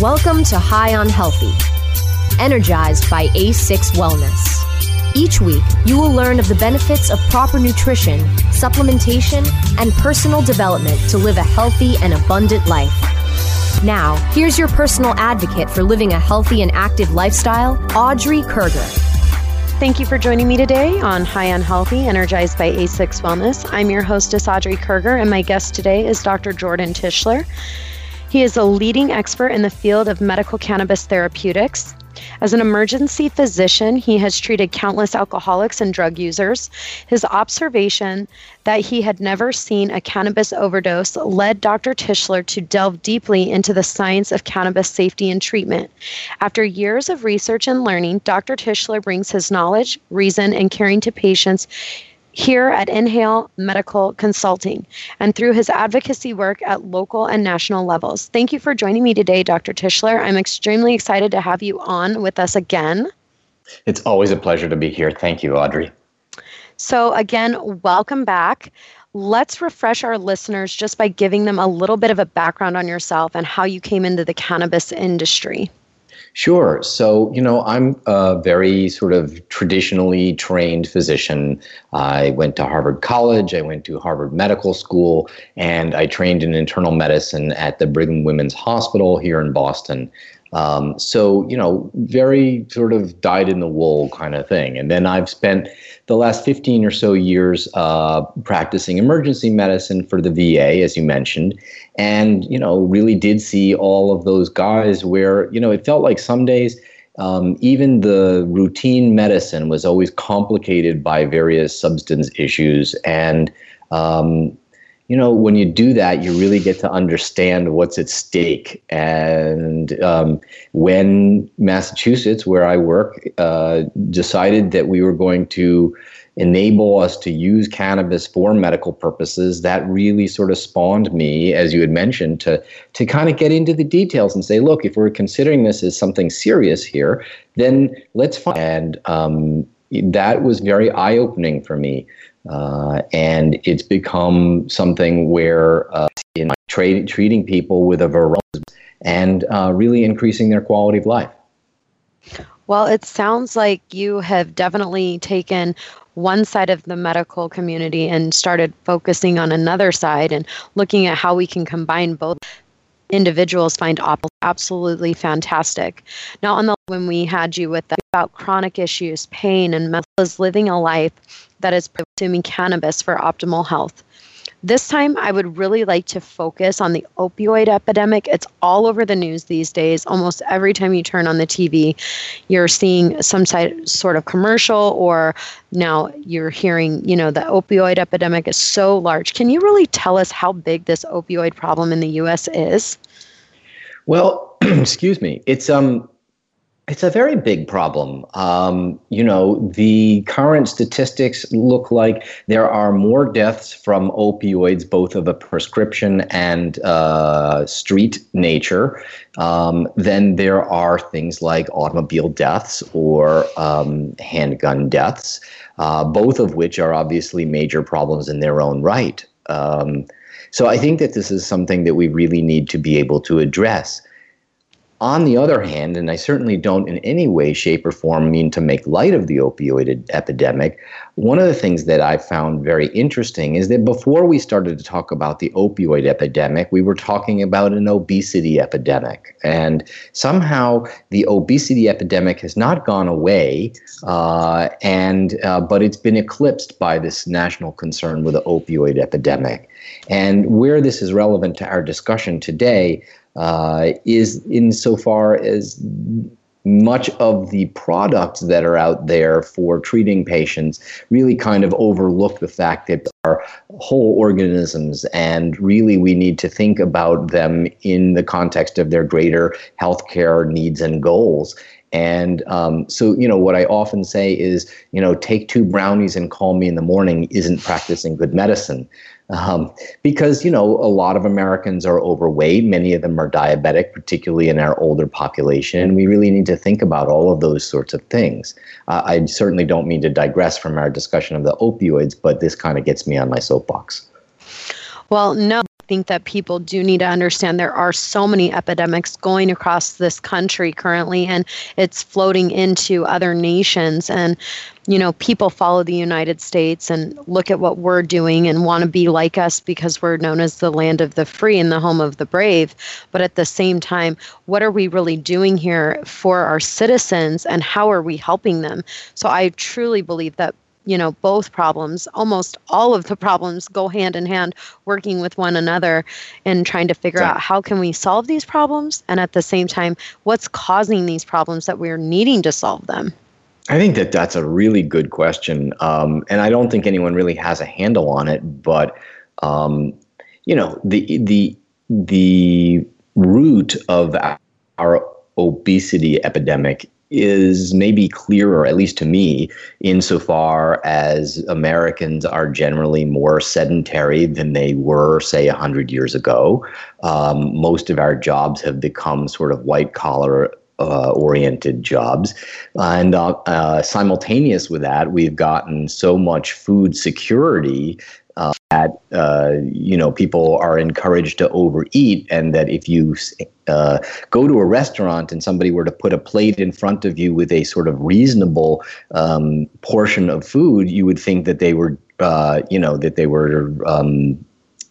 Welcome to High on Healthy, energized by A6 Wellness. Each week, you will learn of the benefits of proper nutrition, supplementation, and personal development to live a healthy and abundant life. Now, here's your personal advocate for living a healthy and active lifestyle, Audrey Kerger. Thank you for joining me today on High on Healthy, energized by A6 Wellness. I'm your hostess, Audrey Kerger, and my guest today is Dr. Jordan Tishler. He is a leading expert in the field of medical cannabis therapeutics. As an emergency physician, he has treated countless alcoholics and drug users. His observation that he had never seen a cannabis overdose led Dr. Tishler to delve deeply into the science of cannabis safety and treatment. After years of research and learning, Dr. Tishler brings his knowledge, reason, and caring to patients here at Inhale Medical Consulting and through his advocacy work at local and national levels. Thank you for joining me today, Dr. Tishler. I'm extremely excited to have you on with us again. It's always a pleasure to be here. Thank you, Audrey. So, again, welcome back. Let's refresh our listeners just by giving them a little bit of a background on yourself and how you came into the cannabis industry. Sure. So, you know, I'm a very sort of traditionally trained physician. I went to Harvard College, I went to Harvard Medical School, and I trained in internal medicine at the Brigham Women's Hospital here in Boston. Um, so, you know, very sort of dyed in the wool kind of thing. And then I've spent the last 15 or so years uh, practicing emergency medicine for the VA, as you mentioned, and, you know, really did see all of those guys where, you know, it felt like some days. Um, even the routine medicine was always complicated by various substance issues and um, you know, when you do that, you really get to understand what's at stake. And um, when Massachusetts, where I work, uh, decided that we were going to enable us to use cannabis for medical purposes, that really sort of spawned me, as you had mentioned, to to kind of get into the details and say, look, if we're considering this as something serious here, then let's find. And um, that was very eye opening for me. Uh, and it's become something where uh, in treating people with a variety and uh, really increasing their quality of life. Well, it sounds like you have definitely taken one side of the medical community and started focusing on another side and looking at how we can combine both individuals find op- absolutely fantastic. Now, on the when we had you with the, about chronic issues, pain, and mental is living a life that is consuming cannabis for optimal health. This time, I would really like to focus on the opioid epidemic. It's all over the news these days. Almost every time you turn on the TV, you're seeing some sort of commercial, or now you're hearing, you know, the opioid epidemic is so large. Can you really tell us how big this opioid problem in the U.S. is? Well, excuse me. It's um it's a very big problem. Um, you know, the current statistics look like there are more deaths from opioids, both of a prescription and uh, street nature, um, than there are things like automobile deaths or um, handgun deaths, uh, both of which are obviously major problems in their own right. Um, so I think that this is something that we really need to be able to address. On the other hand, and I certainly don't in any way, shape, or form mean to make light of the opioid epidemic, one of the things that I found very interesting is that before we started to talk about the opioid epidemic, we were talking about an obesity epidemic. And somehow the obesity epidemic has not gone away, uh, and uh, but it's been eclipsed by this national concern with the opioid epidemic. And where this is relevant to our discussion today, uh, is insofar as much of the products that are out there for treating patients really kind of overlook the fact that are whole organisms and really we need to think about them in the context of their greater healthcare needs and goals and um, so, you know, what I often say is, you know, take two brownies and call me in the morning isn't practicing good medicine. Um, because you know a lot of Americans are overweight, many of them are diabetic, particularly in our older population, and we really need to think about all of those sorts of things. Uh, I certainly don't mean to digress from our discussion of the opioids, but this kind of gets me on my soapbox. Well, no, think that people do need to understand there are so many epidemics going across this country currently, and it's floating into other nations. And you know, people follow the United States and look at what we're doing and want to be like us because we're known as the land of the free and the home of the brave. But at the same time, what are we really doing here for our citizens and how are we helping them? So I truly believe that you know both problems almost all of the problems go hand in hand working with one another and trying to figure yeah. out how can we solve these problems and at the same time what's causing these problems that we're needing to solve them I think that that's a really good question, um, and I don't think anyone really has a handle on it. But um, you know, the the the root of our obesity epidemic is maybe clearer, at least to me, insofar as Americans are generally more sedentary than they were, say, 100 years ago. Um, most of our jobs have become sort of white collar uh, oriented jobs. And uh, uh, simultaneous with that, we've gotten so much food security that uh, you know people are encouraged to overeat, and that if you uh, go to a restaurant and somebody were to put a plate in front of you with a sort of reasonable um, portion of food, you would think that they were you know that they were um,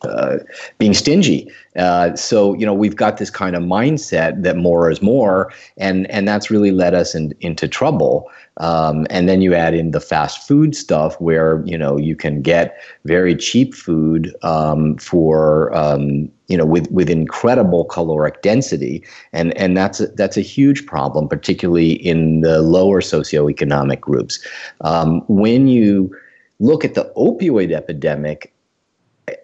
uh, being stingy. Uh, so you know we've got this kind of mindset that more is more, and and that's really led us in, into trouble. Um, and then you add in the fast food stuff, where you know you can get very cheap food um, for um, you know with with incredible caloric density, and and that's a, that's a huge problem, particularly in the lower socioeconomic groups. Um, when you look at the opioid epidemic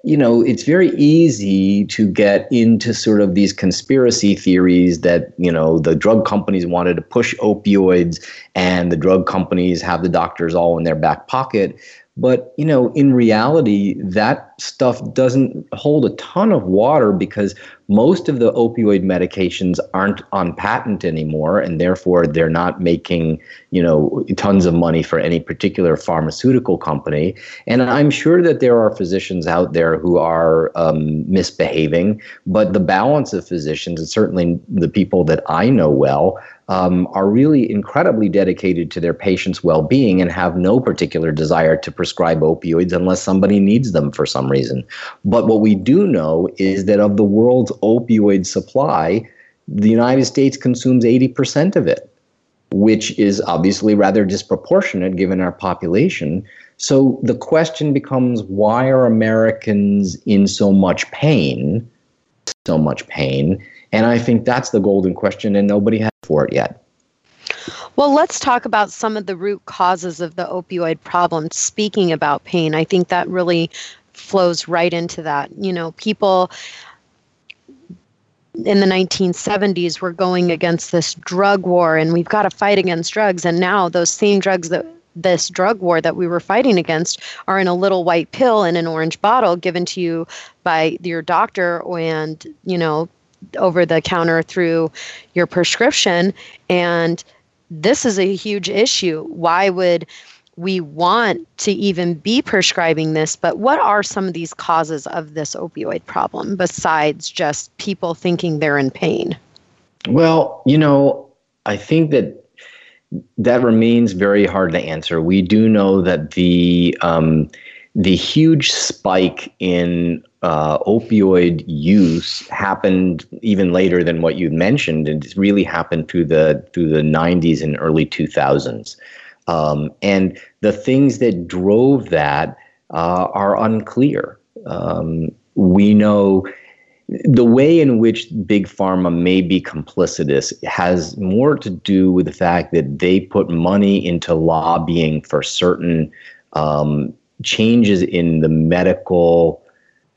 you know, it's very easy to get into sort of these conspiracy theories that, you know, the drug companies wanted to push opioids and the drug companies have the doctors all in their back pocket. But, you know, in reality, that stuff doesn't hold a ton of water because most of the opioid medications aren't on patent anymore, and therefore they're not making, you know, tons of money for any particular pharmaceutical company. And I'm sure that there are physicians out there who are um, misbehaving, but the balance of physicians, and certainly the people that I know well, um, are really incredibly dedicated to their patients' well being and have no particular desire to prescribe opioids unless somebody needs them for some reason. But what we do know is that of the world's opioid supply, the United States consumes 80% of it, which is obviously rather disproportionate given our population. So the question becomes why are Americans in so much pain? So much pain. And I think that's the golden question, and nobody has for it yet. Well, let's talk about some of the root causes of the opioid problem. Speaking about pain, I think that really flows right into that. You know, people in the 1970s were going against this drug war and we've got to fight against drugs and now those same drugs that this drug war that we were fighting against are in a little white pill in an orange bottle given to you by your doctor and you know over the counter through your prescription. And this is a huge issue. Why would we want to even be prescribing this? But what are some of these causes of this opioid problem besides just people thinking they're in pain? Well, you know, I think that that remains very hard to answer. We do know that the um, the huge spike in uh, opioid use happened even later than what you mentioned. and It really happened through the through the 90s and early 2000s. Um, and the things that drove that uh, are unclear. Um, we know the way in which big pharma may be complicitous has more to do with the fact that they put money into lobbying for certain um, changes in the medical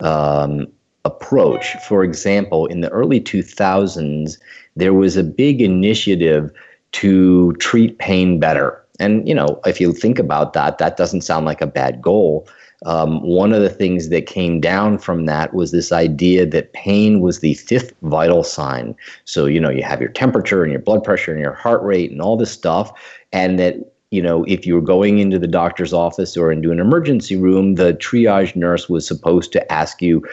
um, approach. For example, in the early 2000s, there was a big initiative to treat pain better. And, you know, if you think about that, that doesn't sound like a bad goal. Um, one of the things that came down from that was this idea that pain was the fifth vital sign. So, you know, you have your temperature and your blood pressure and your heart rate and all this stuff, and that you know, if you were going into the doctor's office or into an emergency room, the triage nurse was supposed to ask you,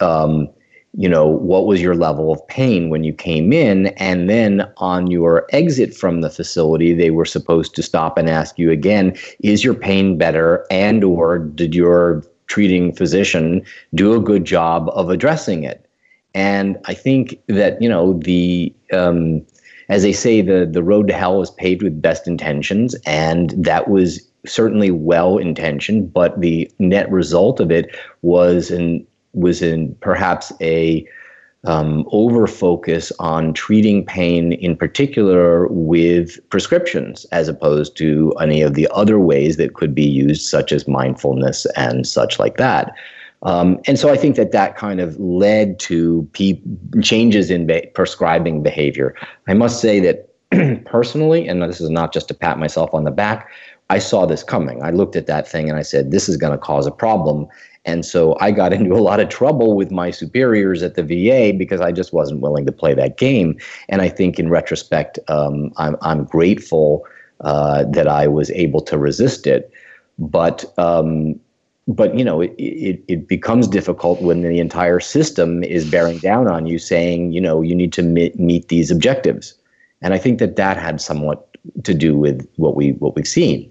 um, you know, what was your level of pain when you came in? And then on your exit from the facility, they were supposed to stop and ask you again, is your pain better? And or did your treating physician do a good job of addressing it? And I think that, you know, the, um, as they say, the, the road to hell is paved with best intentions. And that was certainly well intentioned, but the net result of it was an was in perhaps a um, over focus on treating pain in particular with prescriptions as opposed to any of the other ways that could be used, such as mindfulness and such like that. Um, and so I think that that kind of led to pe- changes in be- prescribing behavior. I must say that personally, and this is not just to pat myself on the back, I saw this coming. I looked at that thing and I said, this is going to cause a problem. And so I got into a lot of trouble with my superiors at the VA because I just wasn't willing to play that game. And I think in retrospect, um, I'm, I'm grateful uh, that I was able to resist it. But um, but you know it, it, it, becomes difficult when the entire system is bearing down on you saying you know you need to meet, meet these objectives and i think that that had somewhat to do with what we what we've seen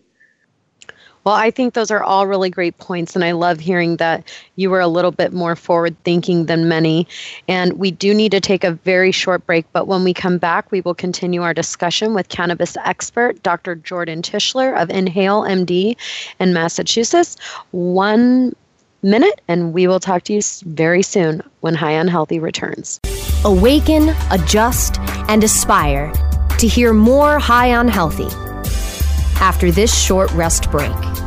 well, I think those are all really great points. And I love hearing that you were a little bit more forward thinking than many. And we do need to take a very short break. But when we come back, we will continue our discussion with cannabis expert Dr. Jordan Tishler of Inhale MD in Massachusetts. One minute, and we will talk to you very soon when High on Healthy returns. Awaken, adjust, and aspire to hear more High on Healthy after this short rest break.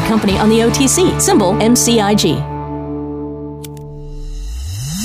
listed company on the OTC, symbol MCIG.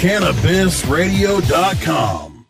CannabisRadio.com.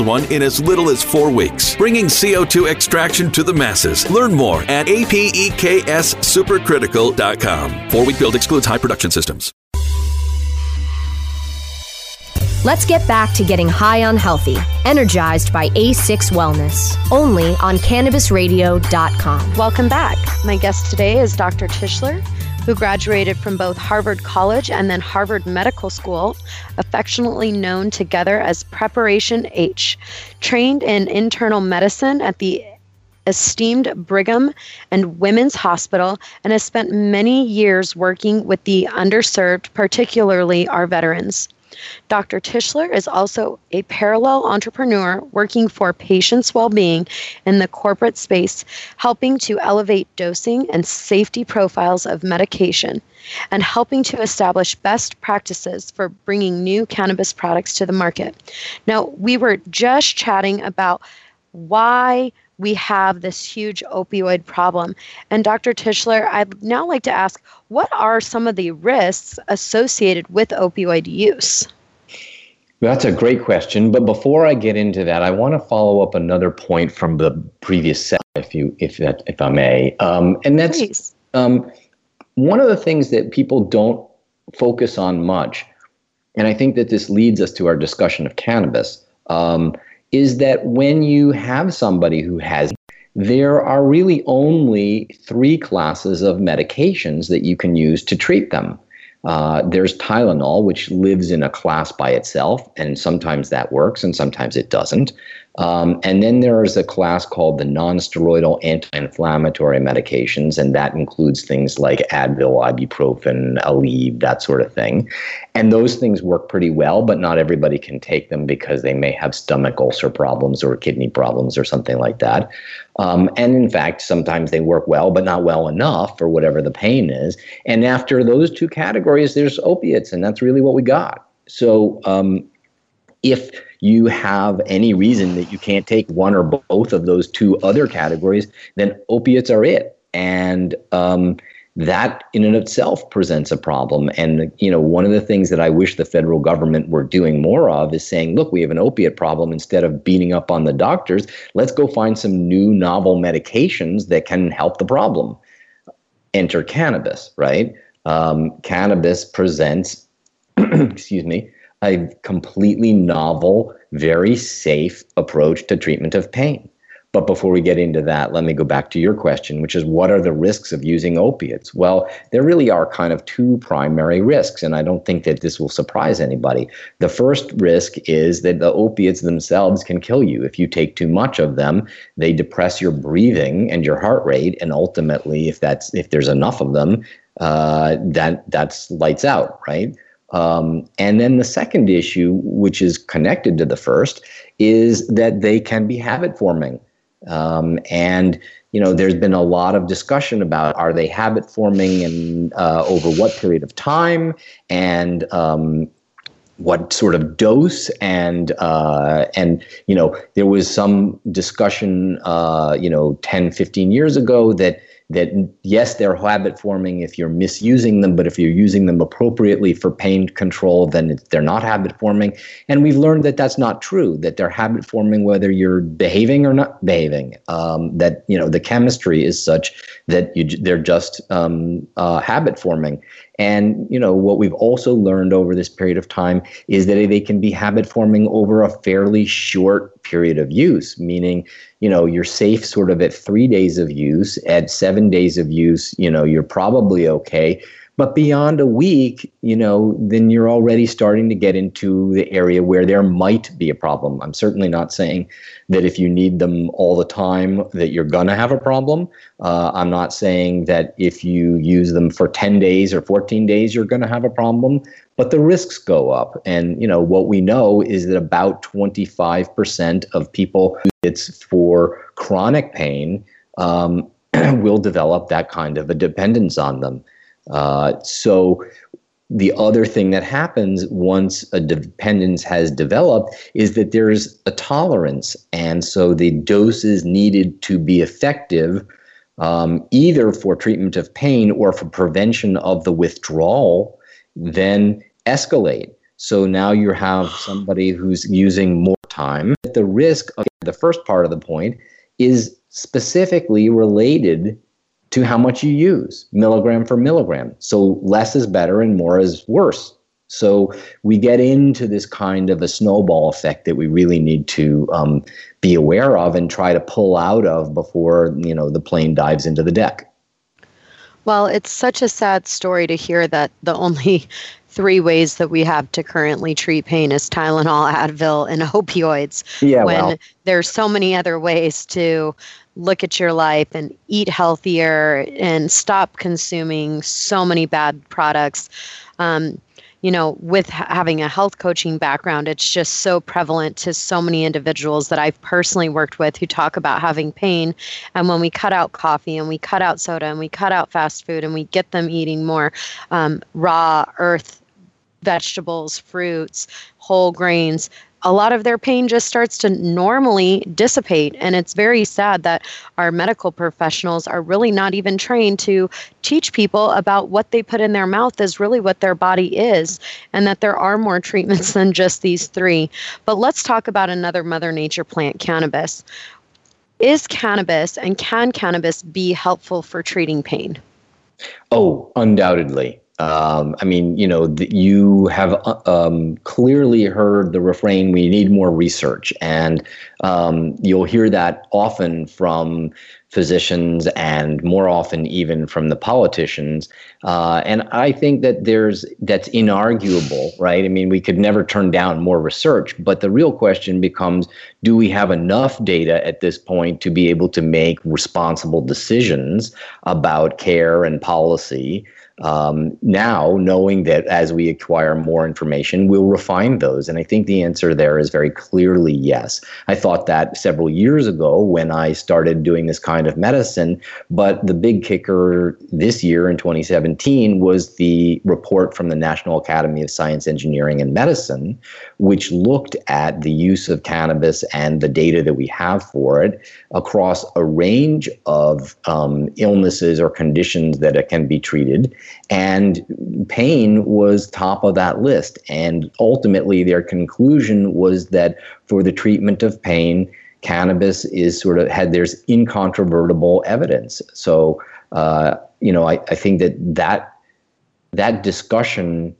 one in as little as four weeks, bringing CO2 extraction to the masses. Learn more at apexsupercritical.com. Four week build excludes high production systems. Let's get back to getting high on healthy, energized by A6 Wellness, only on cannabisradio.com. Welcome back. My guest today is Dr. Tishler who graduated from both Harvard College and then Harvard Medical School, affectionately known together as Preparation H, trained in internal medicine at the esteemed Brigham and Women's Hospital and has spent many years working with the underserved, particularly our veterans. Dr. Tishler is also a parallel entrepreneur working for patients' well being in the corporate space, helping to elevate dosing and safety profiles of medication, and helping to establish best practices for bringing new cannabis products to the market. Now, we were just chatting about why we have this huge opioid problem. And Dr. Tishler, I'd now like to ask what are some of the risks associated with opioid use? That's a great question. But before I get into that, I want to follow up another point from the previous set. if you if that, if I may, um, and that's um, one of the things that people don't focus on much, and I think that this leads us to our discussion of cannabis, um, is that when you have somebody who has there are really only three classes of medications that you can use to treat them. Uh, there's Tylenol, which lives in a class by itself, and sometimes that works and sometimes it doesn't. Um, and then there is a class called the nonsteroidal anti-inflammatory medications, and that includes things like Advil, ibuprofen, Aleve, that sort of thing. And those things work pretty well, but not everybody can take them because they may have stomach ulcer problems or kidney problems or something like that. Um, and in fact, sometimes they work well, but not well enough for whatever the pain is. And after those two categories, there's opiates, and that's really what we got. So um, if you have any reason that you can't take one or both of those two other categories, then opiates are it. And um, that in and of itself presents a problem. And you know, one of the things that I wish the federal government were doing more of is saying, look, we have an opiate problem. Instead of beating up on the doctors, let's go find some new novel medications that can help the problem. Enter cannabis, right? Um, cannabis presents, excuse me, a completely novel, very safe approach to treatment of pain. But before we get into that, let me go back to your question, which is what are the risks of using opiates? Well, there really are kind of two primary risks, and I don't think that this will surprise anybody. The first risk is that the opiates themselves can kill you. If you take too much of them, they depress your breathing and your heart rate, and ultimately, if that's if there's enough of them, uh, that that's lights out, right? Um, and then the second issue, which is connected to the first, is that they can be habit forming. Um, and you know, there's been a lot of discussion about are they habit forming and uh, over what period of time and um, what sort of dose and uh, and you know there was some discussion uh, you know 10 15 years ago that that yes, they're habit forming if you're misusing them, but if you're using them appropriately for pain control, then they're not habit forming. And we've learned that that's not true, that they're habit forming whether you're behaving or not behaving. Um, that, you know, the chemistry is such that you, they're just um, uh, habit forming. And you know what we've also learned over this period of time is that they can be habit forming over a fairly short period of use, meaning you know you're safe sort of at three days of use. At seven days of use, you know you're probably okay. But beyond a week, you know, then you're already starting to get into the area where there might be a problem. I'm certainly not saying that if you need them all the time that you're gonna have a problem. Uh, I'm not saying that if you use them for 10 days or 14 days you're gonna have a problem. But the risks go up, and you know what we know is that about 25% of people it's for chronic pain um, will develop that kind of a dependence on them. Uh, so the other thing that happens once a dependence has developed is that there's a tolerance. And so the doses needed to be effective, um, either for treatment of pain or for prevention of the withdrawal, then escalate. So now you have somebody who's using more time. The risk of the first part of the point is specifically related to how much you use, milligram for milligram. So less is better and more is worse. So we get into this kind of a snowball effect that we really need to um, be aware of and try to pull out of before you know the plane dives into the deck. Well, it's such a sad story to hear that the only three ways that we have to currently treat pain is Tylenol, Advil, and opioids. Yeah, when well. there's so many other ways to look at your life and eat healthier and stop consuming so many bad products. Um, you know, with ha- having a health coaching background, it's just so prevalent to so many individuals that I've personally worked with who talk about having pain. And when we cut out coffee and we cut out soda and we cut out fast food and we get them eating more um, raw earth vegetables, fruits, whole grains, a lot of their pain just starts to normally dissipate. And it's very sad that our medical professionals are really not even trained to teach people about what they put in their mouth is really what their body is, and that there are more treatments than just these three. But let's talk about another Mother Nature plant, cannabis. Is cannabis and can cannabis be helpful for treating pain? Oh, undoubtedly. Um, I mean, you know, the, you have uh, um, clearly heard the refrain, we need more research. And um, you'll hear that often from physicians and more often even from the politicians. Uh, and I think that there's that's inarguable, right? I mean, we could never turn down more research, but the real question becomes do we have enough data at this point to be able to make responsible decisions about care and policy? Um, now knowing that as we acquire more information, we'll refine those? And I think the answer there is very clearly yes. I thought that several years ago when I started doing this kind of medicine, but the big kicker this year in 2017 was the report from the National Academy of Science, Engineering, and Medicine, which looked at the use of cannabis and the data that we have for it across a range of um, illnesses or conditions that it can be treated and pain was top of that list. And ultimately, their conclusion was that for the treatment of pain, cannabis is sort of had there's incontrovertible evidence. So, uh, you know, I, I think that that that discussion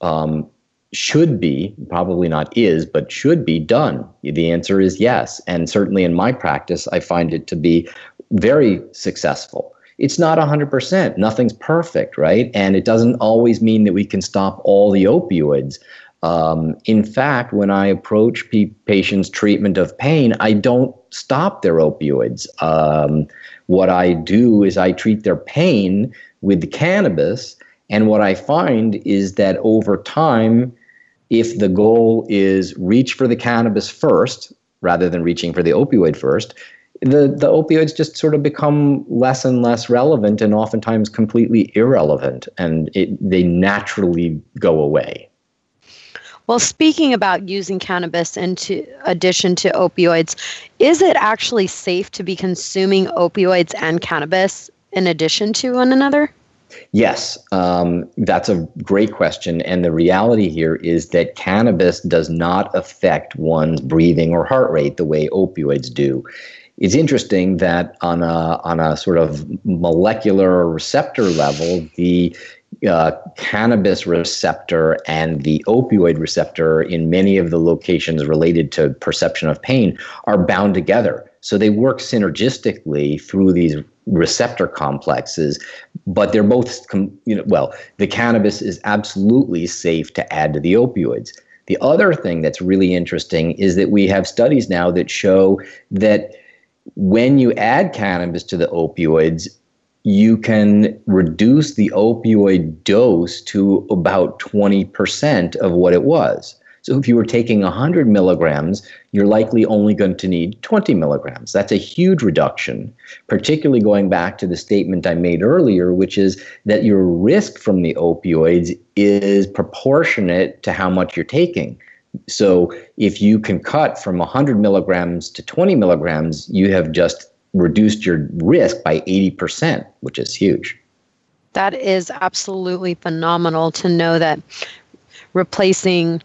um, should be probably not is but should be done the answer is yes and certainly in my practice i find it to be very successful it's not 100%. Nothing's perfect, right? And it doesn't always mean that we can stop all the opioids. Um, in fact, when I approach pe- patients' treatment of pain, I don't stop their opioids. Um, what I do is I treat their pain with cannabis. And what I find is that over time, if the goal is reach for the cannabis first rather than reaching for the opioid first, the, the opioids just sort of become less and less relevant and oftentimes completely irrelevant and it, they naturally go away. Well, speaking about using cannabis in addition to opioids, is it actually safe to be consuming opioids and cannabis in addition to one another? Yes, um, that's a great question. And the reality here is that cannabis does not affect one's breathing or heart rate the way opioids do it's interesting that on a on a sort of molecular receptor level, the uh, cannabis receptor and the opioid receptor in many of the locations related to perception of pain are bound together. So they work synergistically through these receptor complexes, but they're both, you know, well, the cannabis is absolutely safe to add to the opioids. The other thing that's really interesting is that we have studies now that show that when you add cannabis to the opioids, you can reduce the opioid dose to about 20% of what it was. So if you were taking 100 milligrams, you're likely only going to need 20 milligrams. That's a huge reduction, particularly going back to the statement I made earlier, which is that your risk from the opioids is proportionate to how much you're taking. So if you can cut from 100 milligrams to 20 milligrams, you have just reduced your risk by 80%, which is huge. That is absolutely phenomenal to know that replacing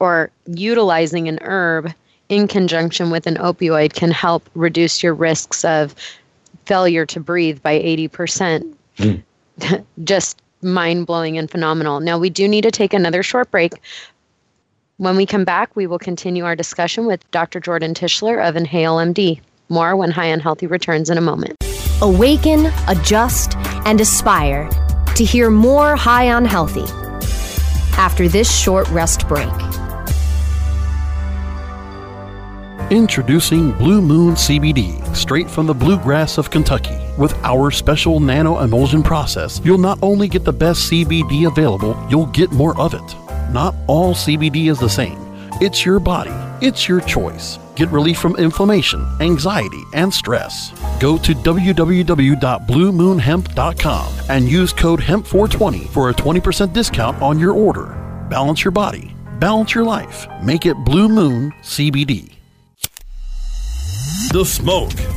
or utilizing an herb in conjunction with an opioid can help reduce your risks of failure to breathe by 80%. Mm. Just mind blowing and phenomenal. Now, we do need to take another short break, when we come back, we will continue our discussion with Dr. Jordan Tishler of Inhale MD. More when High on Healthy returns in a moment. Awaken, adjust, and aspire to hear more High on Healthy after this short rest break. Introducing Blue Moon CBD, straight from the bluegrass of Kentucky. With our special nano emulsion process, you'll not only get the best CBD available, you'll get more of it. Not all CBD is the same. It's your body, it's your choice. Get relief from inflammation, anxiety, and stress. Go to www.bluemoonhemp.com and use code HEMP420 for a 20% discount on your order. Balance your body, balance your life. Make it Blue Moon CBD. The smoke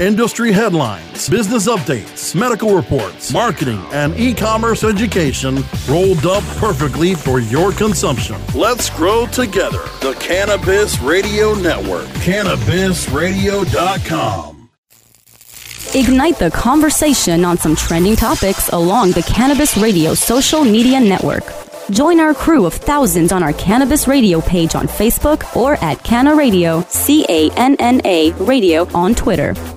Industry headlines, business updates, medical reports, marketing, and e commerce education rolled up perfectly for your consumption. Let's grow together. The Cannabis Radio Network, cannabisradio.com. Ignite the conversation on some trending topics along the Cannabis Radio social media network. Join our crew of thousands on our Cannabis Radio page on Facebook or at Canna Radio, C A N N A Radio on Twitter.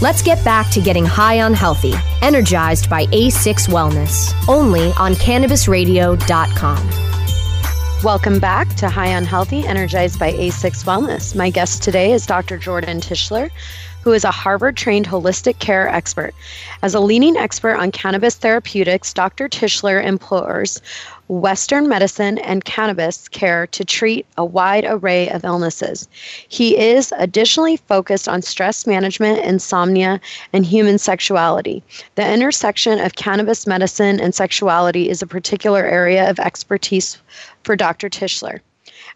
Let's get back to getting high on healthy, energized by A6 Wellness, only on cannabisradio.com. Welcome back to High on Healthy, energized by A6 Wellness. My guest today is Dr. Jordan Tishler, who is a Harvard trained holistic care expert. As a leading expert on cannabis therapeutics, Dr. Tishler implores Western medicine and cannabis care to treat a wide array of illnesses. He is additionally focused on stress management, insomnia, and human sexuality. The intersection of cannabis medicine and sexuality is a particular area of expertise for Dr. Tishler.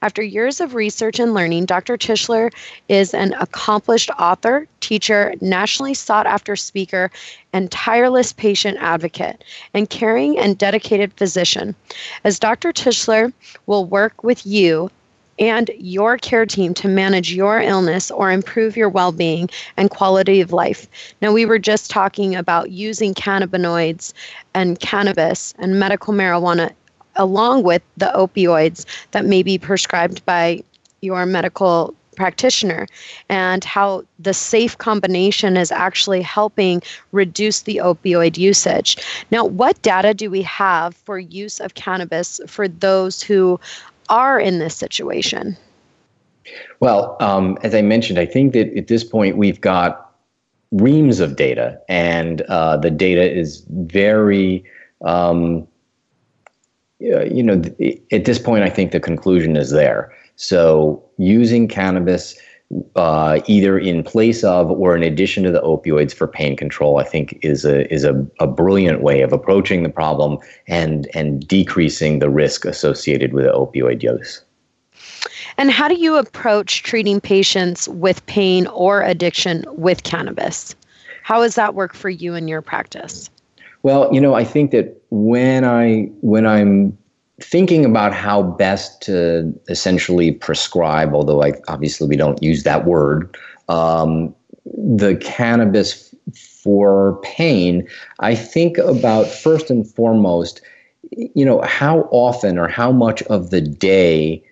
After years of research and learning, Dr. Tishler is an accomplished author, teacher, nationally sought after speaker, and tireless patient advocate, and caring and dedicated physician. As Dr. Tishler will work with you and your care team to manage your illness or improve your well being and quality of life. Now, we were just talking about using cannabinoids and cannabis and medical marijuana along with the opioids that may be prescribed by your medical practitioner and how the safe combination is actually helping reduce the opioid usage. Now, what data do we have for use of cannabis for those who are in this situation? Well, um, as I mentioned, I think that at this point we've got reams of data, and uh, the data is very um, you know, at this point, I think the conclusion is there. So using cannabis uh, either in place of or in addition to the opioids for pain control, I think is a is a, a brilliant way of approaching the problem and and decreasing the risk associated with opioid use. And how do you approach treating patients with pain or addiction with cannabis? How does that work for you in your practice? Well, you know, I think that when I when I'm thinking about how best to essentially prescribe, although I, obviously we don't use that word, um, the cannabis for pain, I think about first and foremost, you know, how often or how much of the day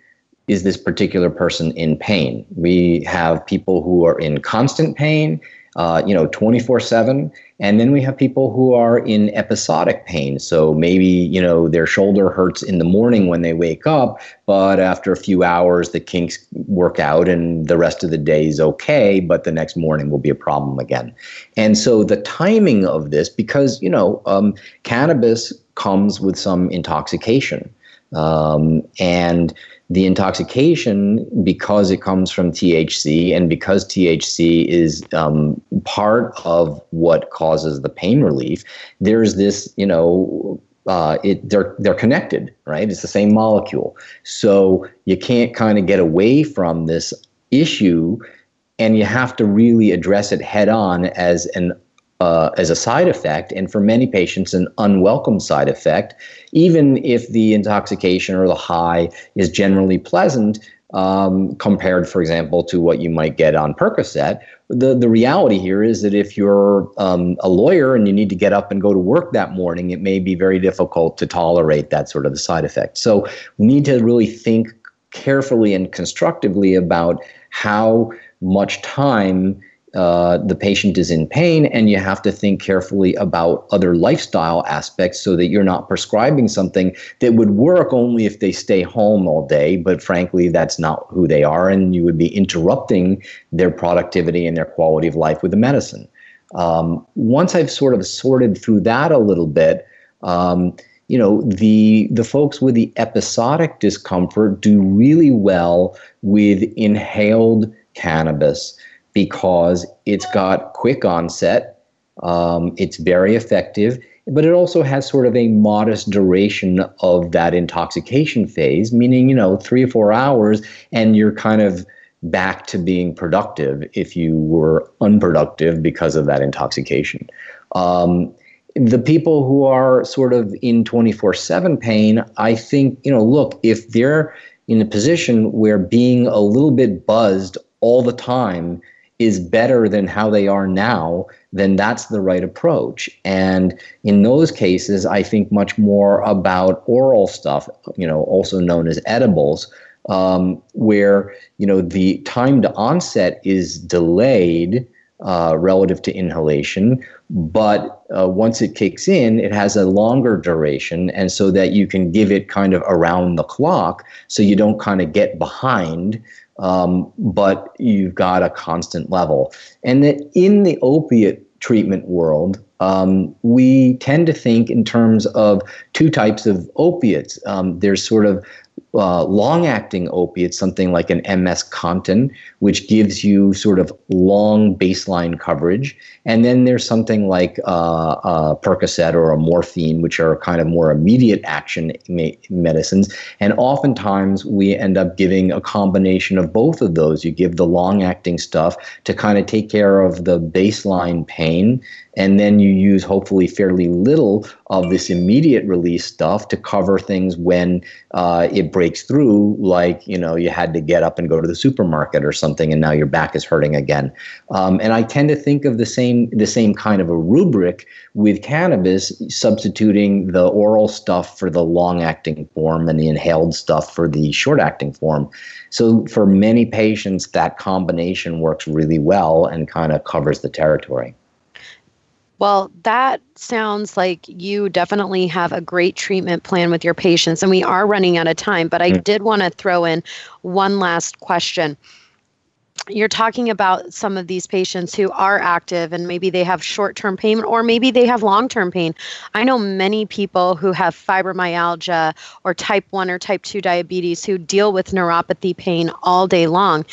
is this particular person in pain? We have people who are in constant pain uh, you know, 24 7. And then we have people who are in episodic pain. So maybe, you know, their shoulder hurts in the morning when they wake up, but after a few hours, the kinks work out and the rest of the day is okay, but the next morning will be a problem again. And so the timing of this, because, you know, um, cannabis comes with some intoxication. Um, and the intoxication, because it comes from THC and because THC is um, part of what causes the pain relief, there's this, you know, uh, it they're they're connected, right? It's the same molecule, so you can't kind of get away from this issue, and you have to really address it head on as an uh, as a side effect, and for many patients, an unwelcome side effect, even if the intoxication or the high is generally pleasant. Um, compared, for example, to what you might get on Percocet, the the reality here is that if you're um, a lawyer and you need to get up and go to work that morning, it may be very difficult to tolerate that sort of side effect. So we need to really think carefully and constructively about how much time uh, the patient is in pain, and you have to think carefully about other lifestyle aspects so that you're not prescribing something that would work only if they stay home all day. But frankly, that's not who they are, and you would be interrupting their productivity and their quality of life with the medicine. Um, once I've sort of sorted through that a little bit, um, you know the the folks with the episodic discomfort do really well with inhaled cannabis because it's got quick onset, um, it's very effective, but it also has sort of a modest duration of that intoxication phase, meaning, you know, three or four hours, and you're kind of back to being productive if you were unproductive because of that intoxication. Um, the people who are sort of in 24 7 pain, I think, you know, look, if they're in a position where being a little bit buzzed all the time is better than how they are now, then that's the right approach. And in those cases, I think much more about oral stuff, you know, also known as edibles, um, where you know the time to onset is delayed uh, relative to inhalation, but uh, once it kicks in, it has a longer duration, and so that you can give it kind of around the clock, so you don't kind of get behind um, but you've got a constant level. And that in the opiate treatment world, um, we tend to think in terms of two types of opiates. Um, there's sort of uh, long acting opiates, something like an MS Contin, which gives you sort of long baseline coverage. And then there's something like uh, a Percocet or a morphine, which are kind of more immediate action me- medicines. And oftentimes we end up giving a combination of both of those. You give the long acting stuff to kind of take care of the baseline pain and then you use hopefully fairly little of this immediate release stuff to cover things when uh, it breaks through like you know you had to get up and go to the supermarket or something and now your back is hurting again. Um, and i tend to think of the same the same kind of a rubric with cannabis substituting the oral stuff for the long acting form and the inhaled stuff for the short acting form. So for many patients that combination works really well and kind of covers the territory well, that sounds like you definitely have a great treatment plan with your patients, and we are running out of time. But I mm. did want to throw in one last question you're talking about some of these patients who are active and maybe they have short term pain or maybe they have long term pain. I know many people who have fibromyalgia or type 1 or type 2 diabetes who deal with neuropathy pain all day long.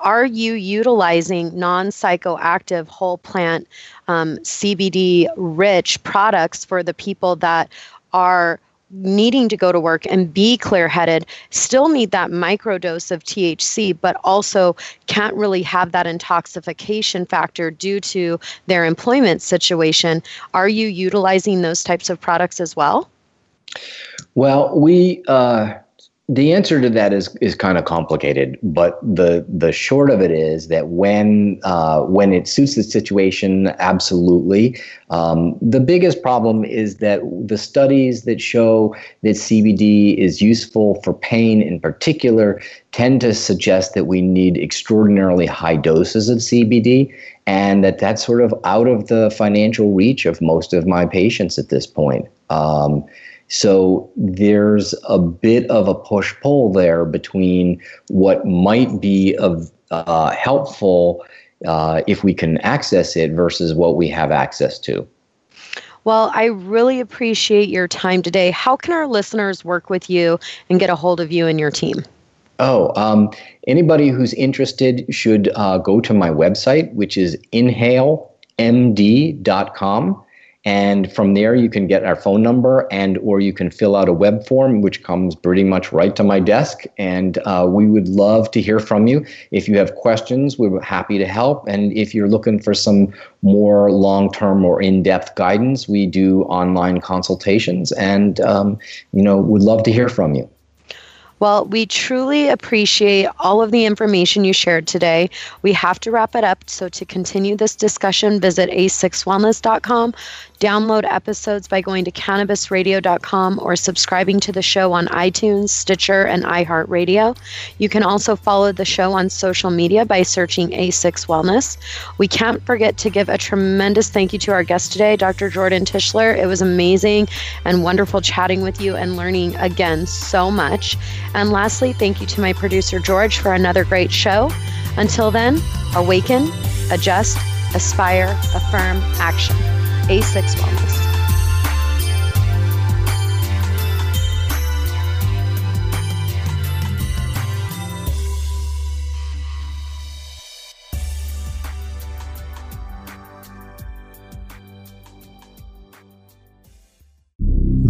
Are you utilizing non psychoactive whole plant um, CBD rich products for the people that are needing to go to work and be clear headed still need that micro dose of THC, but also can't really have that intoxication factor due to their employment situation. Are you utilizing those types of products as well? Well, we uh, the answer to that is is kind of complicated, but the the short of it is that when uh, when it suits the situation, absolutely. Um, the biggest problem is that the studies that show that CBD is useful for pain in particular tend to suggest that we need extraordinarily high doses of CBD, and that that's sort of out of the financial reach of most of my patients at this point. Um, so there's a bit of a push pull there between what might be of uh, helpful uh, if we can access it versus what we have access to. Well, I really appreciate your time today. How can our listeners work with you and get a hold of you and your team? Oh, um, anybody who's interested should uh, go to my website, which is inhalemd.com and from there you can get our phone number and or you can fill out a web form which comes pretty much right to my desk. And uh, we would love to hear from you. If you have questions we're happy to help. And if you're looking for some more long-term or in-depth guidance we do online consultations. And um, you know we'd love to hear from you. Well, we truly appreciate all of the information you shared today. We have to wrap it up. So, to continue this discussion, visit a6wellness.com Download episodes by going to cannabisradio.com or subscribing to the show on iTunes, Stitcher, and iHeartRadio. You can also follow the show on social media by searching A6 Wellness. We can't forget to give a tremendous thank you to our guest today, Dr. Jordan Tishler. It was amazing and wonderful chatting with you and learning again so much. And lastly, thank you to my producer, George, for another great show. Until then, awaken, adjust, aspire, affirm, action. A6 Wellness.